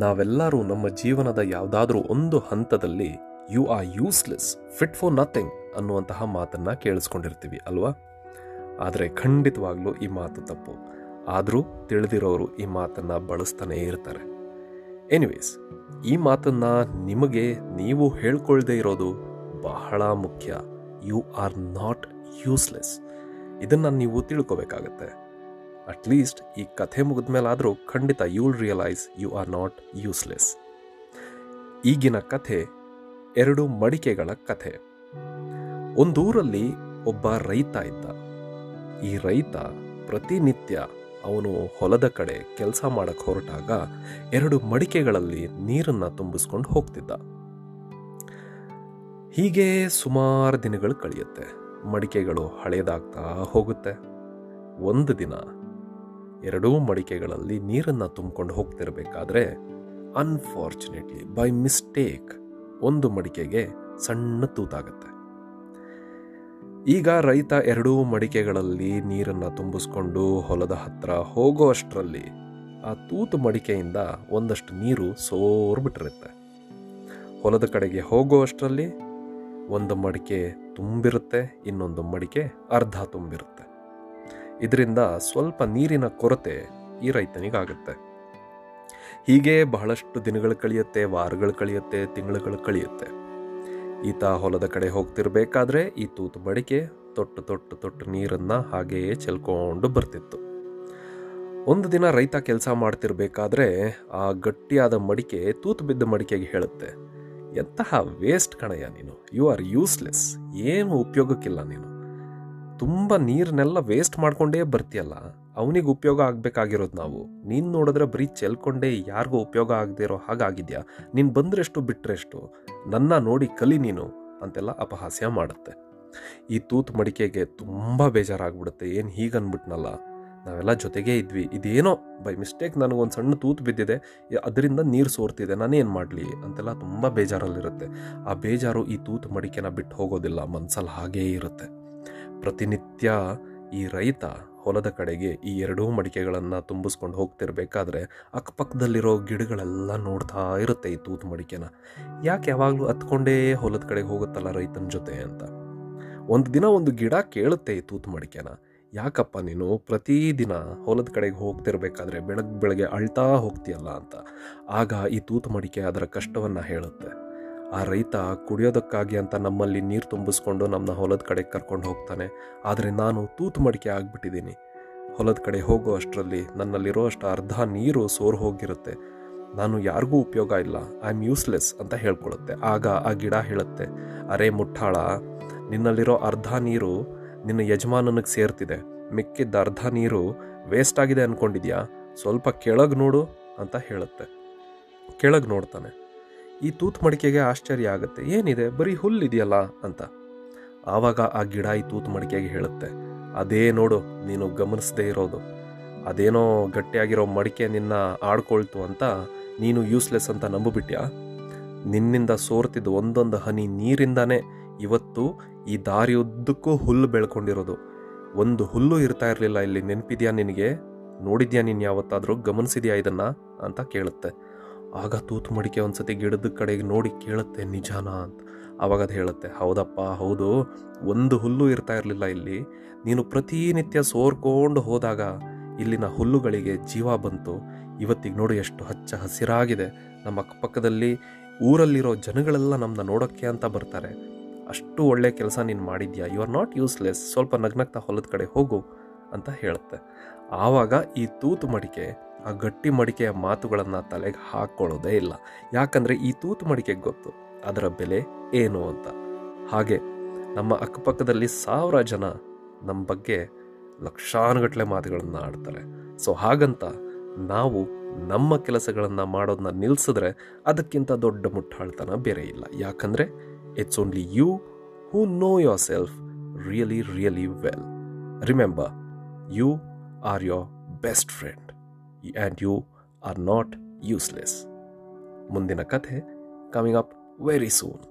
ನಾವೆಲ್ಲರೂ ನಮ್ಮ ಜೀವನದ ಯಾವುದಾದ್ರೂ ಒಂದು ಹಂತದಲ್ಲಿ you are useless fit for nothing ಅನ್ನುವಂತಹ ಮಾತನ್ನ ಕೇಳಿಸ್ಕೊಂಡಿರ್ತೀವಿ, ಅಲ್ವಾ? ಆದರೆ ಖಂಡಿತವಾಗ್ಲೂ ಈ ಮಾತು ತಪ್ಪು. ಆದರೂ ತಿಳಿದಿರೋರು ಈ ಮಾತನ್ನ ಬಳಸ್ತಾನೇ ಇರ್ತಾರೆ. ಎನಿವೇಸ್ ಈ ಮಾತನ್ನ ನಿಮಗೆ ನೀವು ಹೇಳ್ಕೊಳ್ದೇ ಇರೋದು ಬಹಳ ಮುಖ್ಯ. ಯು ಆರ್ ನಾಟ್ ಯೂಸ್ಲೆಸ್ ಇದನ್ನ ನೀವು ತಿಳ್ಕೋಬೇಕಾಗತ್ತೆ. ಅಟ್ಲೀಸ್ಟ್ ಈ ಕಥೆ ಮುಗಿದ್ಮೇಲಾದರೂ ಖಂಡಿತ you will realise you are not useless ಈಗಿನ ಕಥೆ ಎರಡು ಮಡಿಕೆಗಳ ಕಥೆ. ಒಂದೂರಲ್ಲಿ ಒಬ್ಬ ರೈತ ಇದ್ದ. ಈ ರೈತ ಪ್ರತಿನಿತ್ಯ ಅವನು ಹೊಲದ ಕಡೆ ಕೆಲಸ ಮಾಡಕ್ಕೆ ಹೊರಟಾಗ ಎರಡು ಮಡಿಕೆಗಳಲ್ಲಿ ನೀರನ್ನು ತುಂಬಿಸ್ಕೊಂಡು ಹೋಗ್ತಿದ್ದ. ಹೀಗೆ ಸುಮಾರು ದಿನಗಳು ಕಳೆಯುತ್ತೆ. ಮಡಿಕೆಗಳು ಹಳೇದಾಗ್ತಾ ಹೋಗುತ್ತೆ. ಒಂದು ದಿನ ಎರಡೂ ಮಡಿಕೆಗಳಲ್ಲಿ ನೀರನ್ನು ತುಂಬಿಕೊಂಡು ಹೋಗ್ತಿರಬೇಕಾದ್ರೆ ಅನ್ಫಾರ್ಚುನೇಟ್ಲಿ ಬೈ ಮಿಸ್ಟೇಕ್ ಒಂದು ಮಡಿಕೆಗೆ ಸಣ್ಣ ತೂತಾಗುತ್ತೆ. ಈಗ ರೈತ ಎರಡೂ ಮಡಿಕೆಗಳಲ್ಲಿ ನೀರನ್ನು ತುಂಬಿಸ್ಕೊಂಡು ಹೊಲದ ಹತ್ರ ಹೋಗೋ ಅಷ್ಟರಲ್ಲಿ ಆ ತೂತು ಮಡಿಕೆಯಿಂದ ಒಂದಷ್ಟು ನೀರು ಸೋರ್ಬಿಟ್ಟಿರುತ್ತೆ ಹೊಲದ ಕಡೆಗೆ ಹೋಗೋ ಅಷ್ಟರಲ್ಲಿ ಒಂದು ಮಡಿಕೆ ತುಂಬಿರುತ್ತೆ, ಇನ್ನೊಂದು ಮಡಿಕೆ ಅರ್ಧ ತುಂಬಿರುತ್ತೆ. ಇದರಿಂದ ಸ್ವಲ್ಪ ನೀರಿನ ಕೊರತೆ ಈ ರೈತನಿಗಾಗುತ್ತೆ. ಹೀಗೆ ಬಹಳಷ್ಟು ದಿನಗಳು ಕಳೆಯುತ್ತೆ, ವಾರಗಳು ಕಳೆಯುತ್ತೆ, ತಿಂಗಳುಗಳು ಕಳೆಯುತ್ತೆ. ಈತ ಹೊಲದ ಕಡೆ ಹೋಗ್ತಿರ್ಬೇಕಾದ್ರೆ ಈ ತೂತು ಮಡಿಕೆ ತೊಟ್ಟು ತೊಟ್ಟು ತೊಟ್ಟು ನೀರನ್ನು ಹಾಗೆಯೇ ಚೆಲ್ಕೊಂಡು ಬರ್ತಿತ್ತು. ಒಂದು ದಿನ ರೈತ ಕೆಲಸ ಮಾಡ್ತಿರ್ಬೇಕಾದ್ರೆ ಆ ಗಟ್ಟಿಯಾದ ಮಡಿಕೆ ತೂತು ಬಿದ್ದ ಮಡಿಕೆಗೆ ಹೇಳುತ್ತೆ, ಎಂತಹ ವೇಸ್ಟ್ ಕಣಯ್ಯ ನೀನು. ಯು ಆರ್ ಯೂಸ್ಲೆಸ್ ಏನು ಉಪಯೋಗಕ್ಕಿಲ್ಲ ನೀನು. ತುಂಬ ನೀರನ್ನೆಲ್ಲ ವೇಸ್ಟ್ ಮಾಡ್ಕೊಂಡೇ ಬರ್ತೀಯಲ್ಲ? ಅವನಿಗೆ ಉಪಯೋಗ ಆಗ್ಬೇಕಾಗಿರೋದು ನಾವು. ನೀನ್ ನೋಡಿದ್ರೆ ಬರೀ ಚೆಲ್ಕೊಂಡೇ ಯಾರಿಗೂ ಉಪಯೋಗ ಆಗದೆ ಇರೋ ಹಾಗಾಗಿದ್ಯಾ? ನೀನು ಬಂದ್ರೆಷ್ಟು ಬಿಟ್ರೆಷ್ಟು? ನನ್ನ ನೋಡಿ ಕಲಿ ನೀನು ಅಂತೆಲ್ಲ ಅಪಹಾಸ್ಯ ಮಾಡುತ್ತೆ. ಈ ತೂತ್ ಮಡಿಕೆಗೆ ತುಂಬ ಬೇಜಾರಾಗ್ಬಿಡುತ್ತೆ. ಏನು ಹೀಗನ್ಬಿಟ್ನಲ್ಲ? ನಾವೆಲ್ಲ ಜೊತೆಗೇ ಇದ್ವಿ. ಇದೇನೋ, ಬೈ ಮಿಸ್ಟೇಕ್ ನನಗೊಂದು ಸಣ್ಣ ತೂತು ಬಿದ್ದಿದೆ. ಅದರಿಂದ ನೀರು ಸೋರ್ತಿದೆ. ನಾನೇನು ಮಾಡಲಿ? ಅಂತೆಲ್ಲ ತುಂಬ ಬೇಜಾರಲ್ಲಿರುತ್ತೆ. ಆ ಬೇಜಾರು ಈ ತೂತು ಮಡಿಕೆನ ಬಿಟ್ಟು ಹೋಗೋದಿಲ್ಲ. ಮನ್ಸಲ್ಲಿ ಹಾಗೇ ಇರುತ್ತೆ. ಪ್ರತಿನಿತ್ಯ ಈ ರೈತ ಹೊಲದ ಕಡೆಗೆ ಈ ಎರಡೂ ಮಡಿಕೆಗಳನ್ನು ತುಂಬಿಸ್ಕೊಂಡು ಹೋಗ್ತಿರ್ಬೇಕಾದ್ರೆ ಅಕ್ಕಪಕ್ಕದಲ್ಲಿರೋ ಗಿಡಗಳೆಲ್ಲ ನೋಡ್ತಾ ಇರುತ್ತೆ ಈ ತೂತು ಮಡಿಕೆನ. ಯಾಕೆ ಯಾವಾಗಲೂ ಹತ್ಕೊಂಡೇ ಹೊಲದ ಕಡೆಗೆ ಹೋಗುತ್ತಲ್ಲ ರೈತನ ಜೊತೆ ಅಂತ. ಒಂದು ದಿನ ಒಂದು ಗಿಡ ಕೇಳುತ್ತೆ ಈ ತೂತು ಮಡಿಕೆನ. ಯಾಕಪ್ಪ ನೀನು ಪ್ರತಿದಿನ ಹೊಲದ ಕಡೆಗೆ ಹೋಗ್ತಿರ್ಬೇಕಾದ್ರೆ ಬೆಳಗ್ಗೆ ಬೆಳಗ್ಗೆ ಅಳ್ತಾ ಹೋಗ್ತೀಯಲ್ಲ ಅಂತ. ಆಗ ಈ ತೂತು ಮಡಿಕೆ ಅದರ ಕಷ್ಟವನ್ನು ಹೇಳುತ್ತೆ. ಆ ರೈತ ಕುಡಿಯೋದಕ್ಕಾಗಿ ಅಂತ ನಮ್ಮಲ್ಲಿ ನೀರು ತುಂಬಿಸ್ಕೊಂಡು ನಮ್ಮನ್ನ ಹೊಲದ ಕಡೆ ಕರ್ಕೊಂಡು ಹೋಗ್ತಾನೆ. ಆದರೆ ನಾನು ತೂತು ಮಡಿಕೆ ಆಗಿಬಿಟ್ಟಿದ್ದೀನಿ. ಹೊಲದ ಕಡೆ ಹೋಗೋ ಅಷ್ಟರಲ್ಲಿ ನನ್ನಲ್ಲಿರೋ ಅಷ್ಟು ಅರ್ಧ ನೀರು ಸೋರು ಹೋಗಿರುತ್ತೆ. ನಾನು ಯಾರಿಗೂ ಉಪಯೋಗ ಇಲ್ಲ. ಐ ಆಮ್ ಯೂಸ್ಲೆಸ್ ಅಂತ ಹೇಳ್ಕೊಳ್ಳುತ್ತೆ ಆಗ ಆ ಗಿಡ ಹೇಳುತ್ತೆ, ಅರೆ ಮುಟ್ಟಾಳ, ನಿನ್ನಲ್ಲಿರೋ ಅರ್ಧ ನೀರು ನಿನ್ನ ಯಜಮಾನನಿಗೆ ಸೇರ್ತಿದೆ. ಮಿಕ್ಕಿದ್ದ ಅರ್ಧ ನೀರು ವೇಸ್ಟ್ ಆಗಿದೆ ಅಂದ್ಕೊಂಡಿದ್ಯಾ ಸ್ವಲ್ಪ ಕೆಳಗೆ ನೋಡು ಅಂತ ಹೇಳುತ್ತೆ. ಕೆಳಗೆ ನೋಡ್ತಾನೆ. ಈ ತೂತ್ ಮಡಿಕೆಗೆ ಆಶ್ಚರ್ಯ ಆಗುತ್ತೆ. ಏನಿದೆ? ಬರೀ ಹುಲ್ಲಿದೆಯಲ್ಲ ಅಂತ. ಆವಾಗ ಆ ಗಿಡ ಈ ತೂತ್ ಮಡಿಕೆಗೆ ಹೇಳುತ್ತೆ. ಅದೇ ನೋಡು, ನೀನು ಗಮನಿಸದೇ ಇರೋದು. ಅದೇನೋ ಗಟ್ಟಿಯಾಗಿರೋ ಮಡಿಕೆ ನಿನ್ನ ಆಡ್ಕೊಳ್ತು ಅಂತ ನೀನು ಯೂಸ್ಲೆಸ್ ಅಂತ ನಂಬಿಬಿಟ್ಯಾ? ನಿನ್ನಿಂದ ಸೋರ್ತಿದ್ದ ಒಂದೊಂದು ಹನಿ ನೀರಿಂದಾನೇ ಇವತ್ತು ಈ ದಾರಿಯುದ್ದಕ್ಕೂ ಹುಲ್ಲು ಬೆಳ್ಕೊಂಡಿರೋದು. ಒಂದು ಹುಲ್ಲು ಇರ್ತಾ ಇರಲಿಲ್ಲ ಇಲ್ಲಿ ನೆನಪಿದ್ಯಾ ನಿನಗೆ? ನೋಡಿದ್ಯಾ ನೀನು ಯಾವತ್ತಾದರೂ? ಗಮನಿಸಿದ್ಯಾ ಇದನ್ನ? ಅಂತ ಕೇಳುತ್ತೆ. ಆಗ ತೂತು ಮಡಿಕೆ ಒಂದ್ಸತಿ ಗಿಡದ ಕಡೆಗೆ ನೋಡಿ ಕೇಳುತ್ತೆ, ನಿಜಾನ ಅಂತ. ಅವಾಗ ಅದು ಹೇಳುತ್ತೆ, ಹೌದಪ್ಪ, ಹೌದು, ಒಂದು ಹುಲ್ಲು ಇರ್ತಾ ಇರಲಿಲ್ಲ ಇಲ್ಲಿ. ನೀನು ಪ್ರತಿನಿತ್ಯ ಸೋರ್ಕೊಂಡು ಹೋದಾಗ ಇಲ್ಲಿನ ಹುಲ್ಲುಗಳಿಗೆ ಜೀವ ಬಂತು. ಇವತ್ತಿಗೆ ನೋಡಿ ಎಷ್ಟು ಹಚ್ಚ ಹಸಿರಾಗಿದೆ. ನಮ್ಮ ಅಕ್ಕಪಕ್ಕದಲ್ಲಿ ಊರಲ್ಲಿರೋ ಜನಗಳೆಲ್ಲ ನಮ್ಮನ್ನ ನೋಡೋಕ್ಕೆ ಅಂತ ಬರ್ತಾರೆ. ಅಷ್ಟು ಒಳ್ಳೆ ಕೆಲಸ ನೀನು ಮಾಡಿದ್ಯಾ? ಯು ಆರ್ ನಾಟ್ ಯೂಸ್ಲೆಸ್ ಸ್ವಲ್ಪ ನಗ್ನಗ್ತಾ ಹೊಲದ ಕಡೆ ಹೋಗು ಅಂತ ಹೇಳುತ್ತೆ. ಆವಾಗ ಈ ತೂತು ಮಡಿಕೆ ಆ ಗಟ್ಟಿ ಮಡಿಕೆಯ ಮಾತುಗಳನ್ನು ತಲೆಗೆ ಹಾಕ್ಕೊಳ್ಳೋದೇ ಇಲ್ಲ. ಯಾಕಂದರೆ ಈ ತೂತು ಮಡಿಕೆಗೆ ಗೊತ್ತು. ಅದರ ಬೆಲೆ ಏನು ಅಂತ. ಹಾಗೆ ನಮ್ಮ ಅಕ್ಕಪಕ್ಕದಲ್ಲಿ ಸಾವಿರ ಜನ ನಮ್ಮ ಬಗ್ಗೆ ಲಕ್ಷಾನುಗಟ್ಟಲೆ ಮಾತುಗಳನ್ನು ಆಡ್ತಾರೆ. ಸೊ ಹಾಗಂತ ನಾವು ನಮ್ಮ ಕೆಲಸಗಳನ್ನು ಮಾಡೋದನ್ನ ನಿಲ್ಲಿಸಿದ್ರೆ ಅದಕ್ಕಿಂತ ದೊಡ್ಡ ಮುಟ್ಟಾಳ್ತನ ಬೇರೆ ಇಲ್ಲ. ಯಾಕಂದರೆ it's only you who know yourself really really well remember you are your best friend and you are not useless ಮುಂದಿನ ಕಥೆ ಕಮಿಂಗ್ ಅಪ್ ವೆರಿ ಸೂನ್